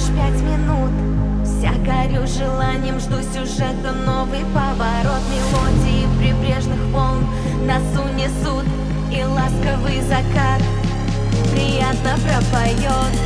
лишь пять минут. Вся горю желанием, жду сюжета Новый поворот. Мелодии прибрежных волн Нас унесут и ласковый закат Приятно пропоет.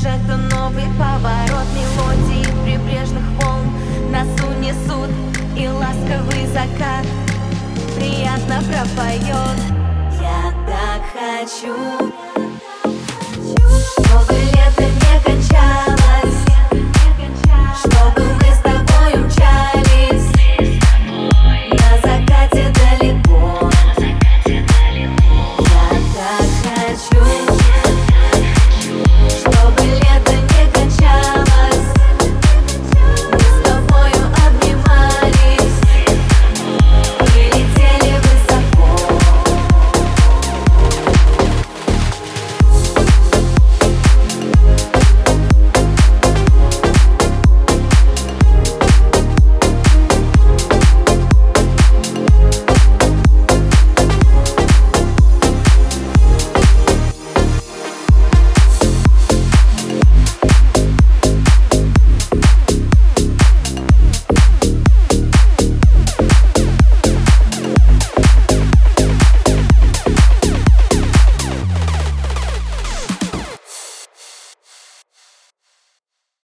Жду сюжета Новый поворот мелодии прибрежных волн. Нас унесут и ласковый закат. Приятно пропоет Я так хочу